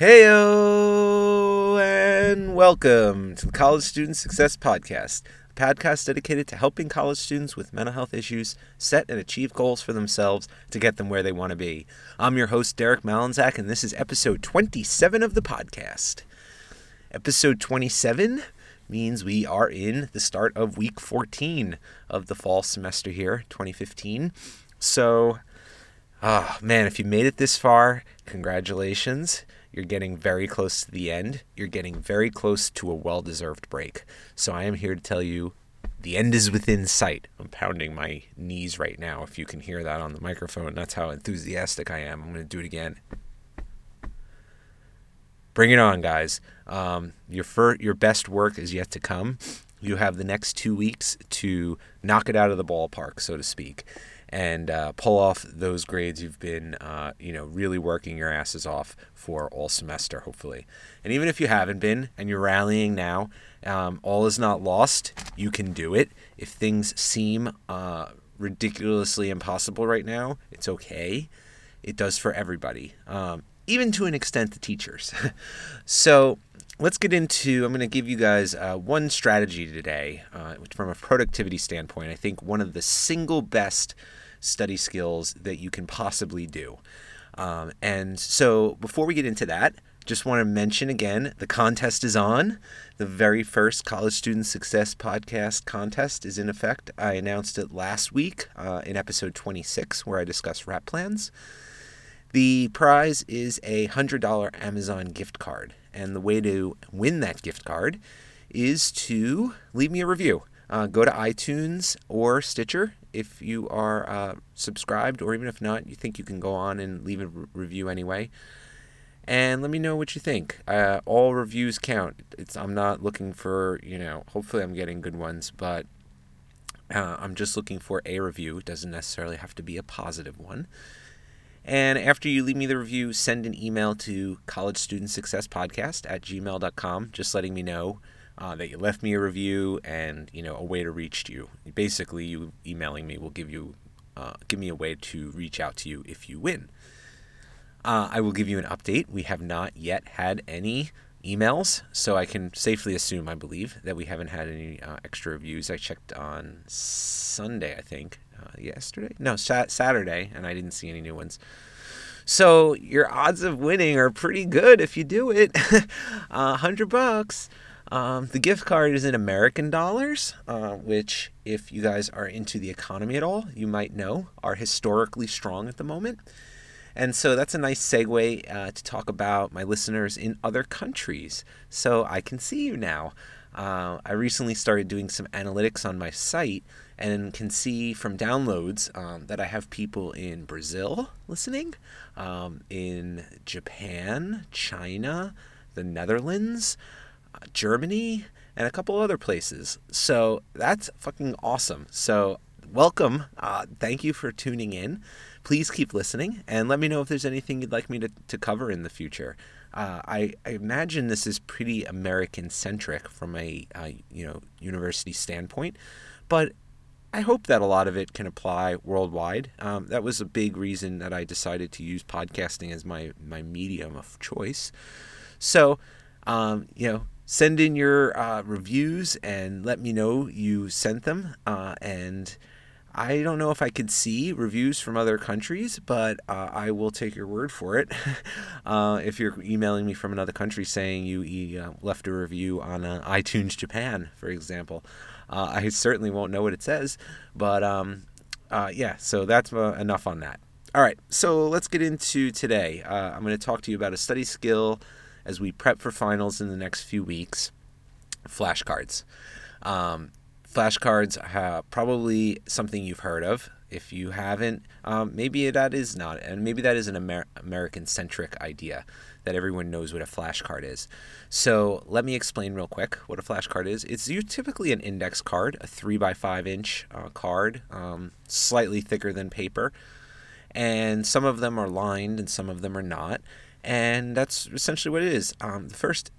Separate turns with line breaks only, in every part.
Heyo, and welcome to the College Student Success Podcast, a podcast dedicated to helping college students with mental health issues set and achieve goals for themselves to get them where they want to be. I'm your host, Derek Malinzak, and this is episode 27 of the podcast. Episode 27 means we are in the start of week 14 of the fall semester here, 2015. So, oh man, if you made it this far, congratulations. You're getting very close to the end. You're getting very close to a well deserved break. So I am here to tell you the end is within sight. I'm pounding my knees right now. If you can hear that on the microphone, that's how enthusiastic I am. I'm going to do it again. Bring it on, guys. Um, your fir- your best work is yet to come. You have the next two weeks to knock it out of the ballpark, so to speak and uh, pull off those grades you've been, uh, you know, really working your asses off for all semester, hopefully. And even if you haven't been and you're rallying now, um, all is not lost. You can do it. If things seem uh, ridiculously impossible right now, it's okay. It does for everybody, um, even to an extent, the teachers. so, let's get into i'm going to give you guys uh, one strategy today uh, from a productivity standpoint i think one of the single best study skills that you can possibly do. Um, and so before we get into that, just want to mention again the contest is on. The very first College Student Success Podcast contest is in effect. I announced it last week uh, in episode 26, where I discussed rap plans. The prize is a $100 Amazon gift card. And the way to win that gift card is to leave me a review. Uh, go to iTunes or Stitcher if you are uh, subscribed, or even if not, you think you can go on and leave a re- review anyway. And let me know what you think. Uh, all reviews count. It's I'm not looking for you know. Hopefully, I'm getting good ones, but uh, I'm just looking for a review. It doesn't necessarily have to be a positive one. And after you leave me the review, send an email to college student success podcast at gmail.com, just letting me know uh, that you left me a review and you know a way to reach you. Basically, you emailing me will give you uh, give me a way to reach out to you if you win. Uh, I will give you an update. We have not yet had any emails, so I can safely assume, I believe, that we haven't had any uh, extra reviews. I checked on Sunday, I think, yesterday, no, sat- Saturday, and I didn't see any new ones. So your odds of winning are pretty good if you do it. A hundred bucks. Um, the gift card is in American dollars, uh, which, if you guys are into the economy at all, you might know are historically strong at the moment. And so that's a nice segue uh, to talk about my listeners in other countries. So I can see you now. Uh, I recently started doing some analytics on my site and can see from downloads um, that I have people in Brazil listening, um, in Japan, China, the Netherlands. Germany, and a couple other places. So that's fucking awesome. So welcome. Uh, thank you for tuning in. Please keep listening and let me know if there's anything you'd like me to, to cover in the future. Uh, I, I, imagine this is pretty American centric from a uh, you know university standpoint, but I hope that a lot of it can apply worldwide. Um, that was a big reason that I decided to use podcasting as my my medium of choice. So, um, you know, send in your uh, reviews and let me know you sent them. Uh, and I don't know if I could see reviews from other countries, but uh, I will take your word for it. Uh, if you're emailing me from another country saying you, uh, left a review on uh, iTunes Japan, for example, I certainly won't know what it says. But um, yeah, so that's enough on that. All right, so let's get into today. I'm going to talk to you about a study skill as we prep for finals in the next few weeks, flashcards. Um, flashcards are probably something you've heard of. If you haven't, um, maybe that is not, and maybe that is an Amer- American centric idea that everyone knows what a flashcard is. So let me explain real quick what a flashcard is. It's typically an index card, a three by five inch uh, card, um, slightly thicker than paper, and some of them are lined and some of them are not and that's essentially what it is. Um, the first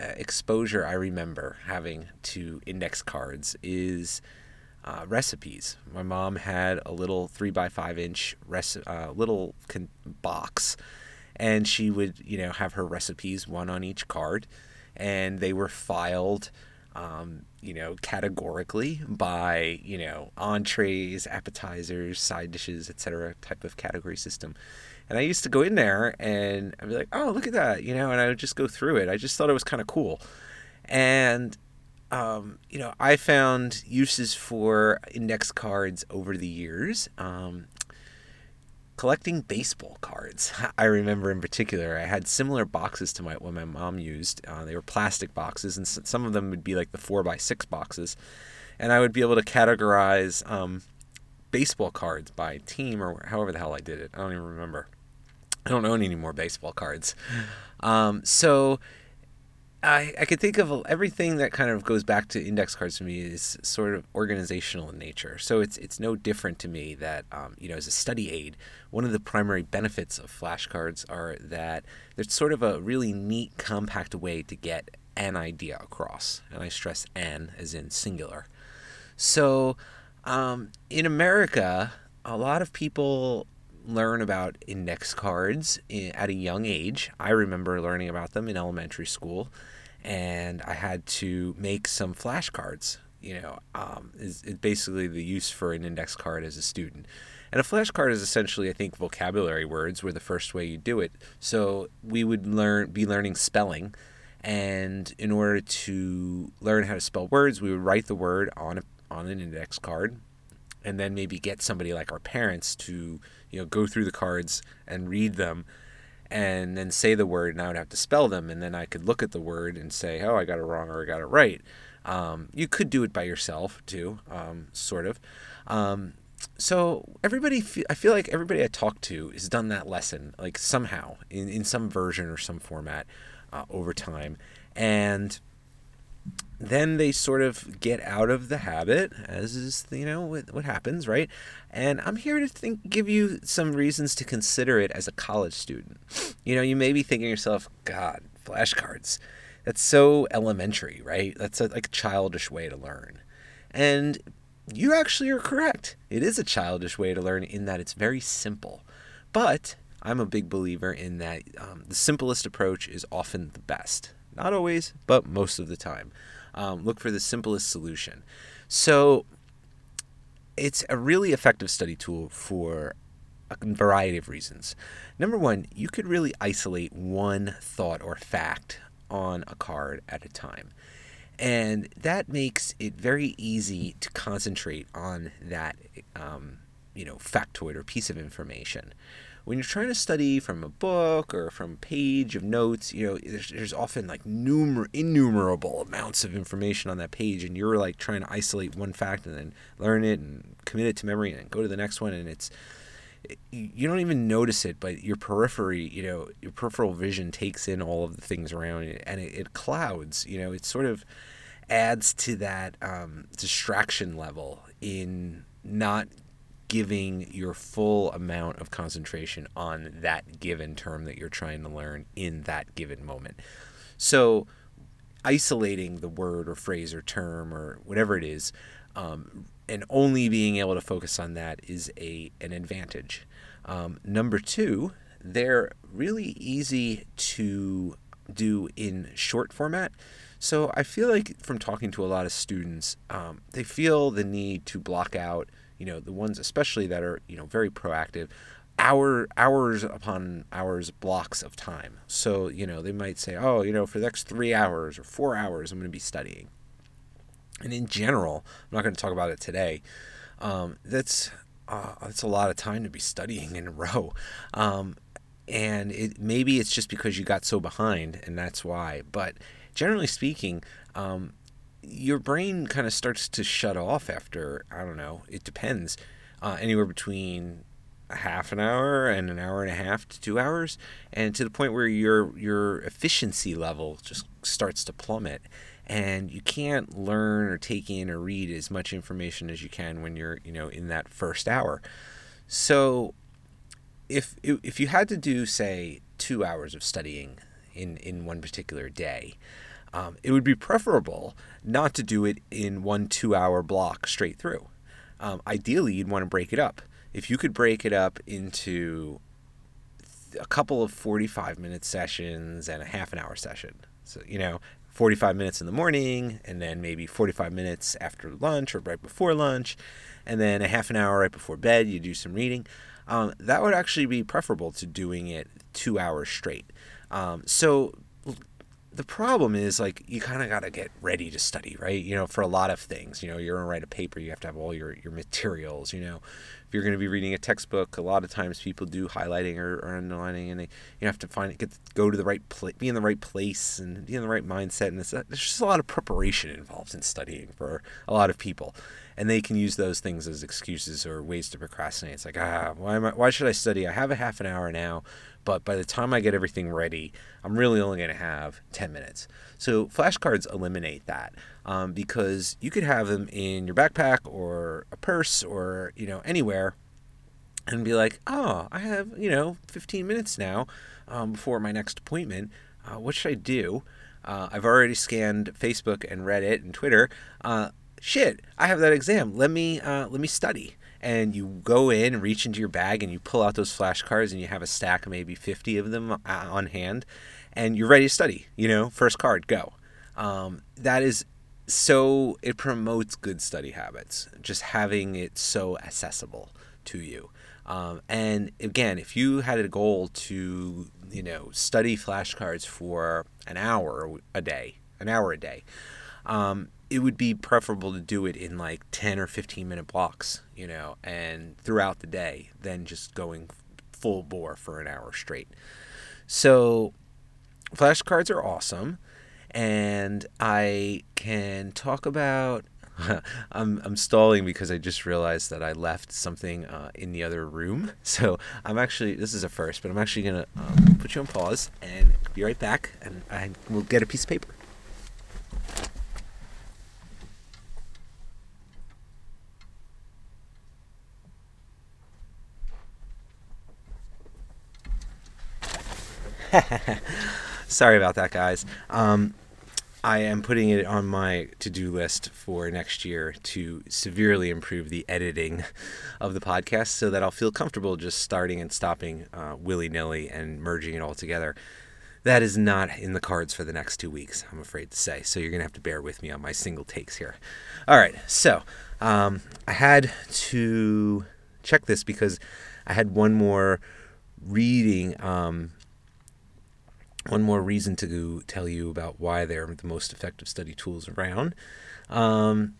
uh, exposure I remember having to index cards is uh, recipes. My mom had a little three by five inch reci- uh, little con- box, and she would you know have her recipes one on each card and they were filed um, you know categorically by you know entrees appetizers side dishes etc type of category system. And i used to go in there and i'd be like oh look at that you know and i would just go through it. I just thought it was kind of cool. And um, you know i found uses for index cards over the years um, collecting baseball cards. I remember in particular, I had similar boxes to my what my mom used. Uh, they were plastic boxes, and some of them would be like the four by six boxes, and I would be able to categorize um, baseball cards by team or however the hell I did it. I don't even remember. I don't own any more baseball cards. Um, so I, I could think of everything that kind of goes back to index cards to me is sort of organizational in nature. So it's it's no different to me that um, you know as a study aid, one of the primary benefits of flashcards are that there's sort of a really neat, compact way to get an idea across, and I stress "an" as in singular. So um, in America, a lot of people learn about index cards at a young age. I remember learning about them in elementary school and I had to make some flashcards. You know, um, is, is basically the use for an index card as a student. And a flashcard is essentially, I think, vocabulary words were the first way you do it. So we would learn, be learning spelling, and in order to learn how to spell words, we would write the word on a, on an index card, and then maybe get somebody like our parents to, you know, go through the cards and read them and then say the word, and I would have to spell them, and then I could look at the word and say, oh, I got it wrong or I got it right. Um, you could do it by yourself too, um, sort of. Um, so everybody, fe- I feel like everybody I talk to has done that lesson, like somehow in, in some version or some format uh, over time, and then they sort of get out of the habit, as is you know what, what happens, right? And I'm here to think, give you some reasons to consider it as a college student. You know, you may be thinking yourself, God, flashcards, that's so elementary, right? That's a, like a childish way to learn, and you actually are correct. It is a childish way to learn in that it's very simple, but I'm a big believer in that um, the simplest approach is often the best. Not always, but most of the time. Um, look for the simplest solution. So it's a really effective study tool for a variety of reasons. Number one, you could really isolate one thought or fact on a card at a time. And that makes it very easy to concentrate on that, um, you know, factoid or piece of information when you're trying to study from a book or from a page of notes, you know, there's, there's often like numer- innumerable amounts of information on that page, and you're like trying to isolate one fact and then learn it and commit it to memory and go to the next one, and it's you don't even notice it, but your periphery, you know, your peripheral vision takes in all of the things around it, and it, it clouds. You know, it sort of adds to that um, distraction level in not giving your full amount of concentration on that given term that you're trying to learn in that given moment. So, isolating the word or phrase or term or whatever it is, um, and only being able to focus on that is a an advantage. Um, number two, they're really easy to do in short format. So I feel like from talking to a lot of students, um, they feel the need to block out you know the ones especially that are you know very proactive hour hours upon hours blocks of time. So you know they might say oh you know for the next three hours or four hours i'm going to be studying. And in general i'm not going to talk about it today um, that's uh, that's a lot of time to be studying in a row. Um, and it maybe it's just because you got so behind and that's why. But generally speaking um, your brain kind of starts to shut off after I don't know. It depends. Uh, anywhere between a half an hour and an hour and a half to two hours, and to the point where your your efficiency level just starts to plummet, and you can't learn or take in or read as much information as you can when you're you know in that first hour. So, if if you had to do say two hours of studying in in one particular day, um, it would be preferable not to do it in one two hour block straight through. Um, ideally, you'd want to break it up. If you could break it up into a couple of 45 minute sessions and a half an hour session. So, you know, 45 minutes in the morning and then maybe 45 minutes after lunch or right before lunch and then a half an hour right before bed you do some reading um, that would actually be preferable to doing it two hours straight um, so the problem is like you kind of got to get ready to study right you know for a lot of things you know you're going to write a paper you have to have all your, your materials you know if you're going to be reading a textbook, a lot of times people do highlighting or, or underlining, and they you have to find it get go to the right place, be in the right place, and be in the right mindset. And it's, there's just a lot of preparation involved in studying for a lot of people, and they can use those things as excuses or ways to procrastinate. It's like ah, why am I, why should I study? I have a half an hour now, but by the time I get everything ready, I'm really only going to have 10 minutes. So flashcards eliminate that um, because you could have them in your backpack or a purse or you know anywhere and be like oh i have you know 15 minutes now um, before my next appointment. Uh, what should i do? Uh, i've already scanned facebook and reddit and twitter. Uh, shit i have that exam. Let me uh, let me study and you go in reach into your bag and you pull out those flashcards and you have a stack of maybe 50 of them uh, on hand and you're ready to study you know first card go um, that is so it promotes good study habits, just having it so accessible to you. Um, and again, if you had a goal to, you know, study flashcards for an hour a day, an hour a day, um, it would be preferable to do it in like 10 or 15 minute blocks, you know, and throughout the day than just going full bore for an hour straight. So, flashcards are awesome and I can talk about. I'm I'm stalling because I just realized that I left something uh, in the other room. So I'm actually this is a first, but I'm actually gonna um, put you on pause and be right back, and I will get a piece of paper. Sorry about that, guys. Um, I am putting it on my to do list for next year to severely improve the editing of the podcast so that I'll feel comfortable just starting and stopping uh, willy nilly and merging it all together. That is not in the cards for the next two weeks, I'm afraid to say. So you're going to have to bear with me on my single takes here. All right. So um, I had to check this because I had one more reading. Um, one more reason to tell you about why they're the most effective study tools around. Um,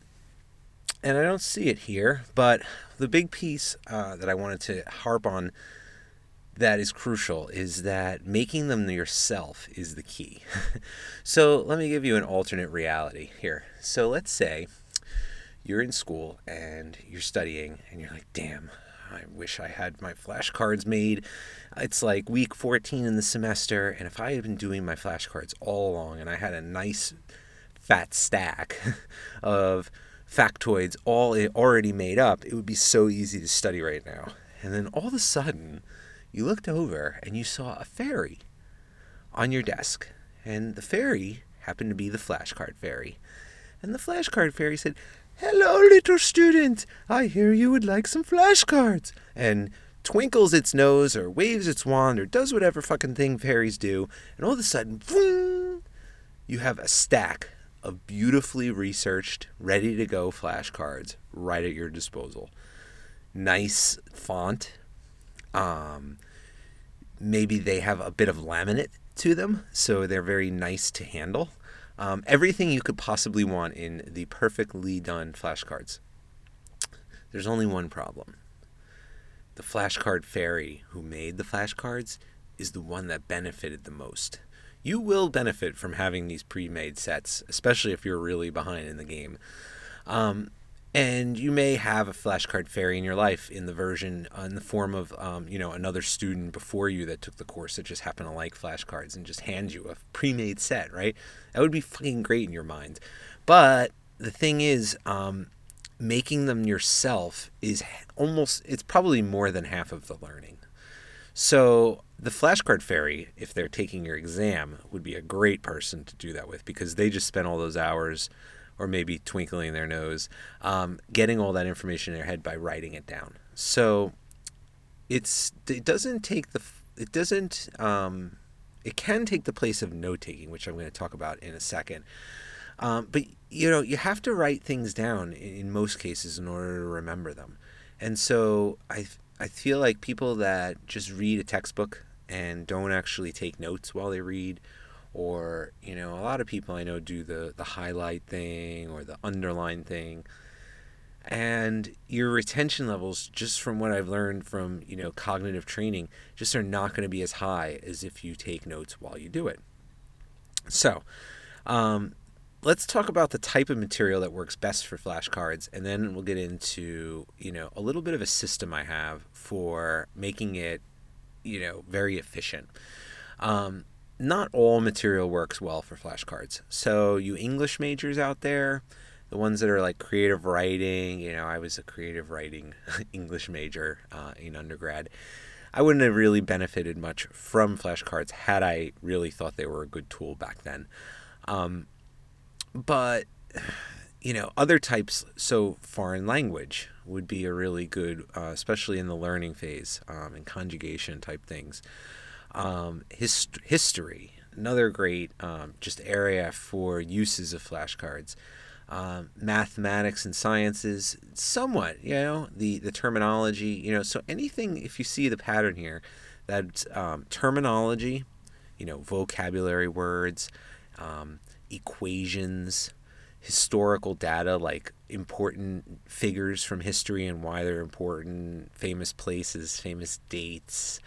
and I don't see it here, but the big piece uh, that I wanted to harp on that is crucial is that making them yourself is the key. so let me give you an alternate reality here. So let's say you're in school and you're studying and you're like, damn, I wish I had my flashcards made. It's like week 14 in the semester, and if I had been doing my flashcards all along and I had a nice fat stack of factoids all eh, already made up, it would be so easy to study right now. And then all of a sudden, you looked over and you saw a fairy on your desk. And the fairy happened to be the flashcard fairy. And the flashcard fairy said, Hello, little student. I hear you would like some flashcards. And twinkles its nose or waves its wand or does whatever fucking thing fairies do. And all of a sudden, you have a stack of beautifully researched, ready to go flashcards right at your disposal. Nice font. Um, maybe they have a bit of laminate to them, so they're very nice to handle. Um, everything you could possibly want in the perfectly done flashcards. There's only one problem. The flashcard fairy who made the flashcards is the one that benefited the most. You will benefit from having these pre made sets, especially if you're really behind in the game. Um, and you may have a flashcard fairy in your life in the version uh, in the form of um, you know another student before you that took the course that just happened to like flashcards and just hand you a pre-made set right? That would be fucking great in your mind. But the thing is um, making them yourself is almost it's probably more than half of the learning. So the flashcard fairy if they're taking your exam would be a great person to do that with because they just spent all those hours or maybe twinkling their nose, um, getting all that information in their head by writing it down. So it's it doesn't take the it doesn't. Um, it can take the place of note taking, which I'm going to talk about in a second. Um, but you know, you have to write things down in, in most cases in order to remember them. And so I I feel like people that just read a textbook and don't actually take notes while they read or you know a lot of people i know do the the highlight thing or the underline thing. And your retention levels just from what i've learned from you know cognitive training just are not going to be as high as if you take notes while you do it. So um, let's talk about the type of material that works best for flashcards and then we'll get into you know a little bit of a system i have for making it you know very efficient. Um, not all material works well for flashcards. So, you English majors out there, the ones that are like creative writing, you know, I was a creative writing English major uh, in undergrad. I wouldn't have really benefited much from flashcards had I really thought they were a good tool back then. Um, but, you know, other types, so foreign language would be a really good, uh, especially in the learning phase um, and conjugation type things um, hist- history, another great um, just area for uses of flashcards. Um, mathematics and sciences, somewhat, you know, the, the terminology, you know, so anything, if you see the pattern here, that um, terminology, you know, vocabulary words, um, equations, historical data like important figures from history and why they're important, famous places, famous dates,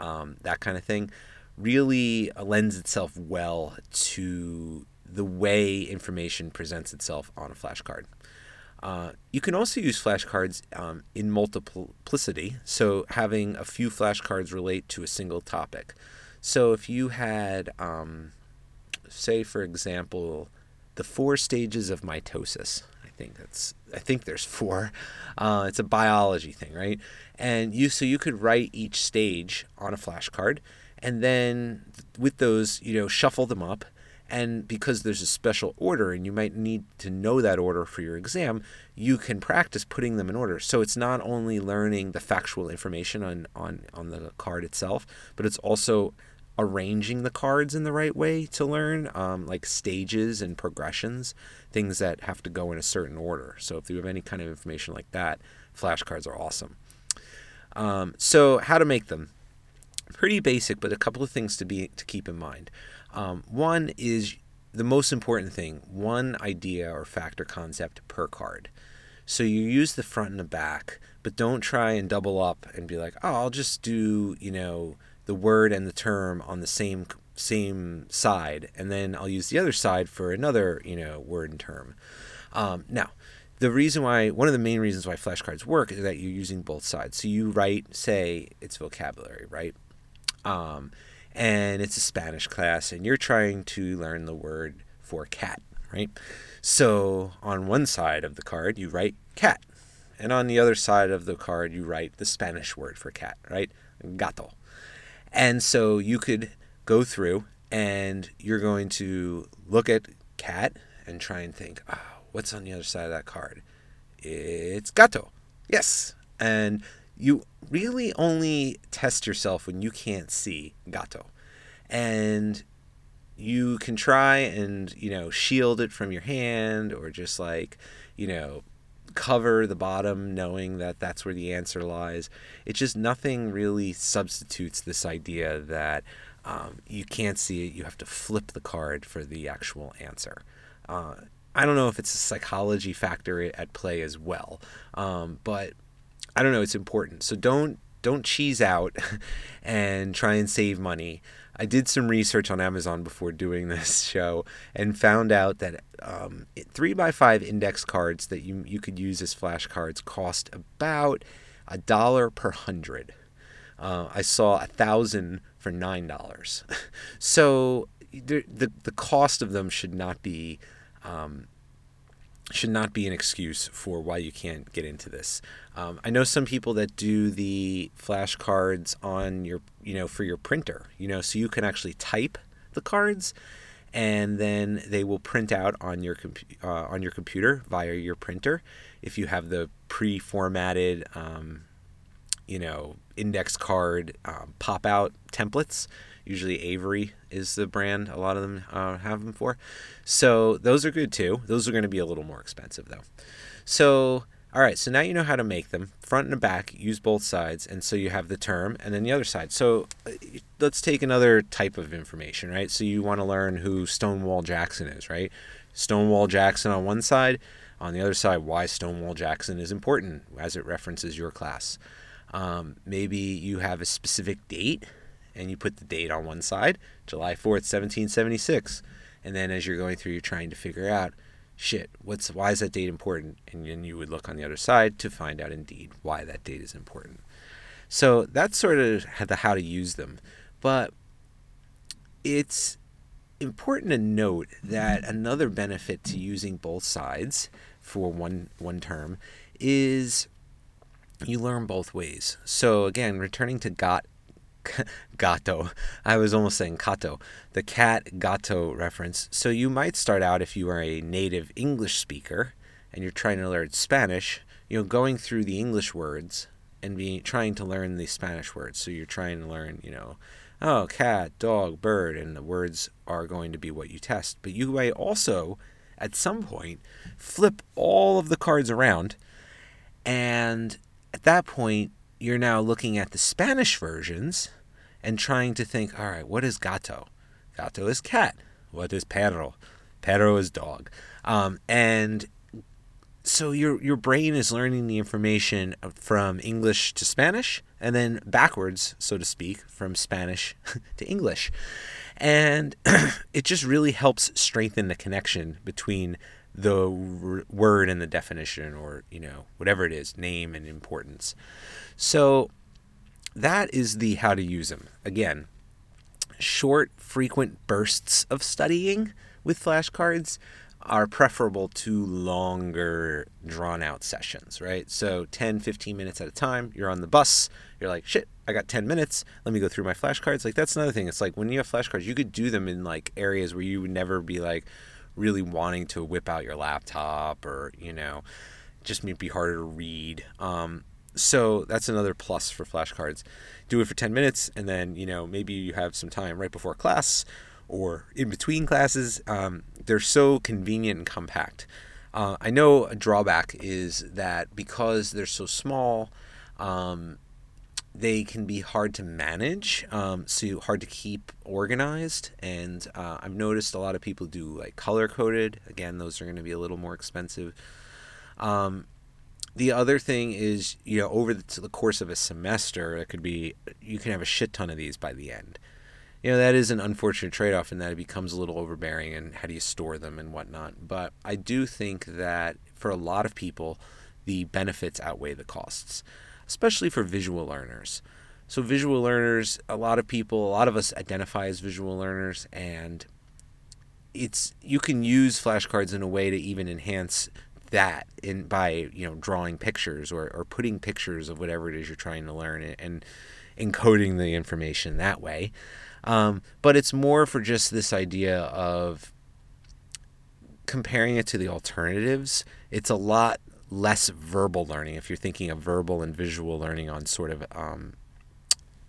um, that kind of thing, really lends itself well to the way information presents itself on a flashcard. Uh, you can also use flashcards um, in multiplicity, so having a few flashcards relate to a single topic. So if you had, um, say, for example, the four stages of mitosis, I think that's I think there's four. Uh, it's a biology thing, right? And you so you could write each stage on a flashcard, and then with those, you know, shuffle them up. And because there's a special order, and you might need to know that order for your exam, you can practice putting them in order. So it's not only learning the factual information on on on the card itself, but it's also arranging the cards in the right way to learn, um, like stages and progressions, things that have to go in a certain order. So if you have any kind of information like that, flashcards are awesome. Um, so how to make them? Pretty basic, but a couple of things to be to keep in mind. Um, one is the most important thing: one idea or fact or concept per card. So you use the front and the back, but don't try and double up and be like, oh, I'll just do you know the word and the term on the same same side, and then I'll use the other side for another you know word and term. Um, now, the reason why one of the main reasons why flashcards work is that you're using both sides. So you write, say, it's vocabulary, right? Um, and it's a Spanish class, and you're trying to learn the word for cat, right? So on one side of the card, you write cat, and on the other side of the card, you write the Spanish word for cat, right? Gato. And so you could go through and you're going to look at cat and try and think, oh, what's on the other side of that card? It's gato. Yes. And you really only test yourself when you can't see gato. And you can try and, you know, shield it from your hand or just like, you know, cover the bottom knowing that that's where the answer lies. It's just nothing really substitutes this idea that um, you can't see it, you have to flip the card for the actual answer. Uh, I don't know if it's a psychology factor at play as well, um, but I don't know. It's important. So don't don't cheese out and try and save money. I did some research on Amazon before doing this show and found out that um, three by five index cards that you you could use as flashcards cost about a dollar per hundred. Uh, I saw a thousand for nine dollars. so the, the the cost of them should not be um, should not be an excuse for why you can't get into this. Um, I know some people that do the flashcards on your, you know, for your printer, you know, so you can actually type the cards, and then they will print out on your uh, on your computer via your printer if you have the pre-formatted, um, you know, index card um, pop out templates. Usually Avery is the brand a lot of them uh, have them for. So those are good too. Those are going to be a little more expensive though. So all right, so now you know how to make them front and back. Use both sides, and so you have the term and then the other side. So uh, let's take another type of information, right? So you want to learn who Stonewall Jackson is, right? Stonewall Jackson on one side, on the other side, why Stonewall Jackson is important as it references your class. Um, maybe you have a specific date, and you put the date on one side, July 4th, 1776, and then as you're going through, you're trying to figure out shit, what's why is that date important? And then you would look on the other side to find out indeed why that date is important. So that's sort of the how to use them. But it's important to note that another benefit to using both sides for one one term is you learn both ways. So again, returning to got gato. I was almost saying kato. The cat gato reference. So you might start out if you are a native English speaker and you're trying to learn Spanish, you know, going through the English words and be trying to learn the Spanish words. So you're trying to learn, you know, oh, cat, dog, bird, and the words are going to be what you test. But you may also, at some point, flip all of the cards around, and at that point, you're now looking at the Spanish versions and trying to think, all right, what is gato? Gato is cat. What is perro? Perro is dog. Um, and so your your brain is learning the information from English to Spanish and then backwards, so to speak, from Spanish to English. And it just really helps strengthen the connection between the word and the definition or, you know, whatever it is, name and importance. So that is the how to use them. Again, short, frequent bursts of studying with flashcards are preferable to longer, drawn out sessions, right? So 10, 15 minutes at a time, you're on the bus, you're like, shit, I got 10 minutes, let me go through my flashcards. Like, that's another thing. It's like when you have flashcards, you could do them in like areas where you would never be like really wanting to whip out your laptop or, you know, just be harder to read. Um, so that's another plus for flashcards. Do it for 10 minutes, and then, you know, maybe you have some time right before class or in between classes. Um, they're so convenient and compact. Uh, I know a drawback is that because they're so small, um, they can be hard to manage, um, so hard to keep organized. And uh, I've noticed a lot of people do like color coded. Again, those are going to be a little more expensive. Um, the other thing is, you know, over the, the course of a semester, it could be you can have a shit ton of these by the end. You know, that is an unfortunate trade off in that it becomes a little overbearing and how do you store them and whatnot. But I do think that for a lot of people, the benefits outweigh the costs, especially for visual learners. So, visual learners, a lot of people, a lot of us identify as visual learners, and it's you can use flashcards in a way to even enhance that in by you know drawing pictures or, or putting pictures of whatever it is you're trying to learn and encoding the information that way. Um, but it's more for just this idea of comparing it to the alternatives. It's a lot less verbal learning. If you're thinking of verbal and visual learning on sort of um,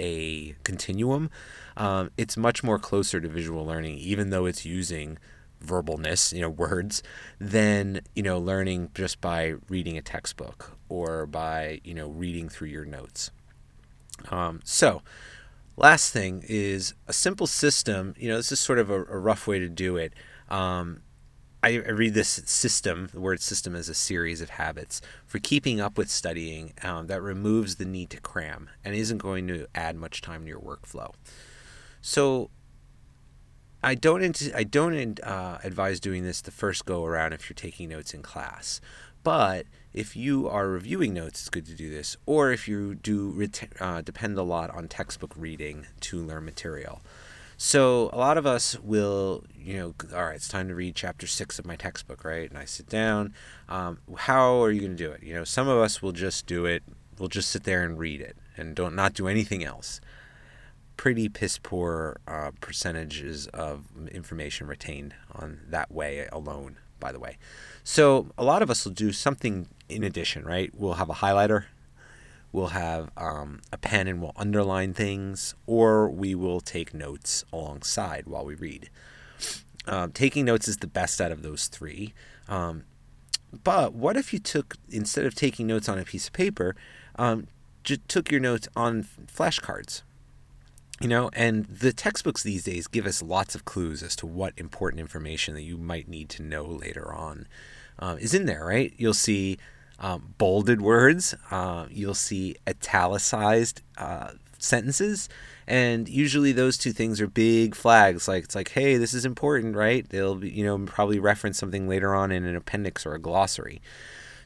a continuum um, it's much more closer to visual learning even though it's using verbalness, you know, words, than, you know, learning just by reading a textbook or by, you know, reading through your notes. Um, so, last thing is a simple system. You know, this is sort of a, a rough way to do it. Um, I, I, read this system, the word system, as a series of habits for keeping up with studying um, that removes the need to cram and isn't going to add much time to your workflow. So, I don't I don't uh, advise doing this the first go around if you're taking notes in class, but if you are reviewing notes, it's good to do this. Or if you do ret- uh, depend a lot on textbook reading to learn material. So a lot of us will, you know, all right, it's time to read chapter six of my textbook, right? And I sit down. Um, how are you going to do it? You know, some of us will just do it. We'll just sit there and read it and don't not do anything else pretty piss poor uh, percentages of information retained on that way alone, by the way. So a lot of us will do something in addition, right? We'll have a highlighter. we'll have um, a pen and we'll underline things, or we will take notes alongside while we read. Um, taking notes is the best out of those three. Um, but what if you took, instead of taking notes on a piece of paper, um, took your notes on flashcards? You know, and the textbooks these days give us lots of clues as to what important information that you might need to know later on uh, is in there, right? You'll see um, bolded words, uh, you'll see italicized uh, sentences, and usually those two things are big flags. Like it's like, hey, this is important, right? They'll be, you know probably reference something later on in an appendix or a glossary.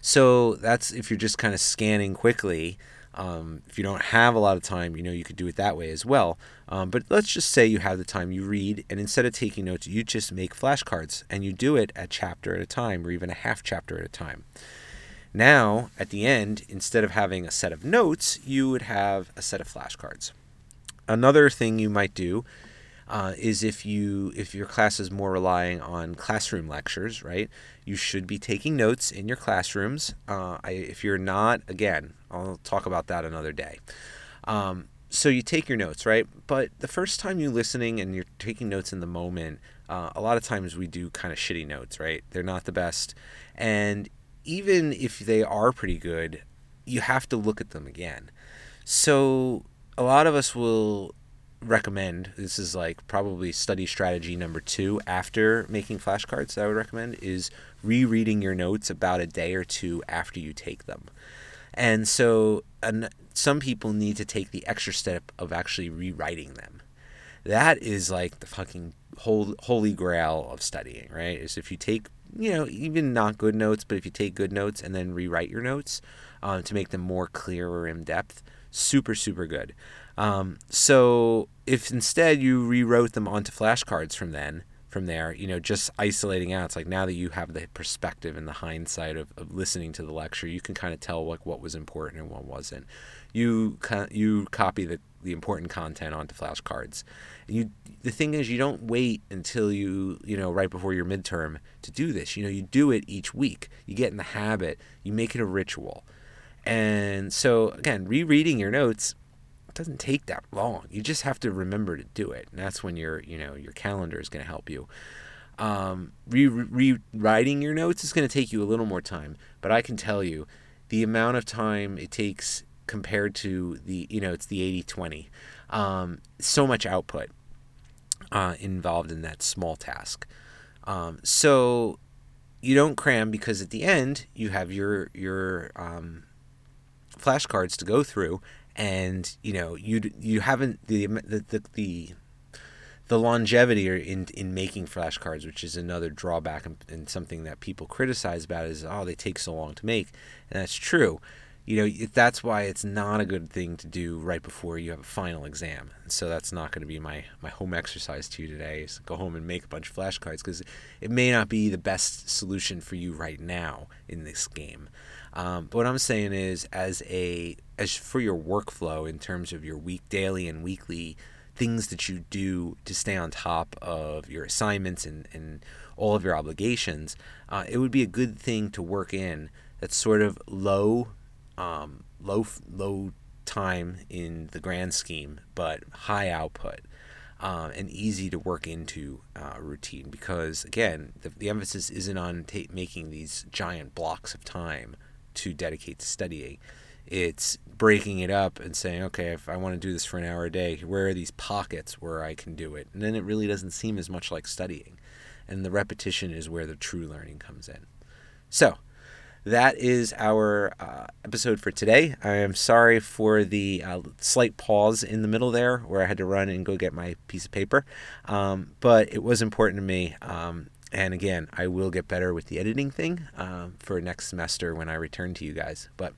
So that's if you're just kind of scanning quickly. Um, if you don't have a lot of time, you know, you could do it that way as well. Um, but let's just say you have the time, you read, and instead of taking notes, you just make flashcards and you do it a chapter at a time or even a half chapter at a time. Now, at the end, instead of having a set of notes, you would have a set of flashcards. Another thing you might do uh, is if you if your class is more relying on classroom lectures, right? You should be taking notes in your classrooms. Uh, I, if you're not, again, I'll talk about that another day. Um, so you take your notes, right? But the first time you're listening and you're taking notes in the moment, uh, a lot of times we do kind of shitty notes, right? They're not the best, and even if they are pretty good, you have to look at them again. So a lot of us will recommend this is like probably study strategy number two after making flashcards that I would recommend is rereading your notes about a day or two after you take them. And so and some people need to take the extra step of actually rewriting them. That is like the fucking holy grail of studying, right? Is if you take, you know, even not good notes, but if you take good notes and then rewrite your notes um, to make them more clear or in depth, super, super good. Um, so if instead you rewrote them onto flashcards from then, from there, you know, just isolating out, it's like now that you have the perspective and the hindsight of, of listening to the lecture, you can kind of tell like what was important and what wasn't. You you copy the, the important content onto flashcards. You the thing is you don't wait until you you know right before your midterm to do this. You know you do it each week. You get in the habit. You make it a ritual. And so again, rereading your notes doesn't take that long. You just have to remember to do it, and that's when your you know your calendar is going to help you. Um, re- rewriting your notes is going to take you a little more time, but I can tell you the amount of time it takes compared to the you know it's the 80-20 um, so much output uh, involved in that small task um, so you don't cram because at the end you have your your um, flashcards to go through and you know you you haven't the the the, the the longevity in in making flashcards, which is another drawback and, and, something that people criticize about is oh they take so long to make, and that's true. You know that's why it's not a good thing to do right before you have a final exam. So that's not going to be my my home exercise to you today. Is go home and make a bunch of flashcards because it may not be the best solution for you right now in this game. Um, but what I'm saying is, as a as for your workflow in terms of your week, daily, and weekly things that you do to stay on top of your assignments and, and all of your obligations, uh, it would be a good thing to work in that's sort of low, um, low, low time in the grand scheme, but high output. Um, and easy to work into uh, routine because again the, the emphasis isn't on ta- making these giant blocks of time to dedicate to studying it's breaking it up and saying, okay, if I want to do this for an hour a day, where are these pockets where I can do it? And then it really doesn't seem as much like studying. And the repetition is where the true learning comes in. So, that is our uh, episode for today. I am sorry for the uh, slight pause in the middle there where I had to run and go get my piece of paper. Um, but it was important to me. Um, and again, I will get better with the editing thing uh, for next semester when I return to you guys. But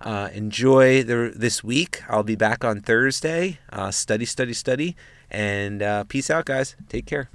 uh, enjoy the, this week. I'll be back on Thursday. Uh, study, study, study. And uh, peace out, guys. Take care.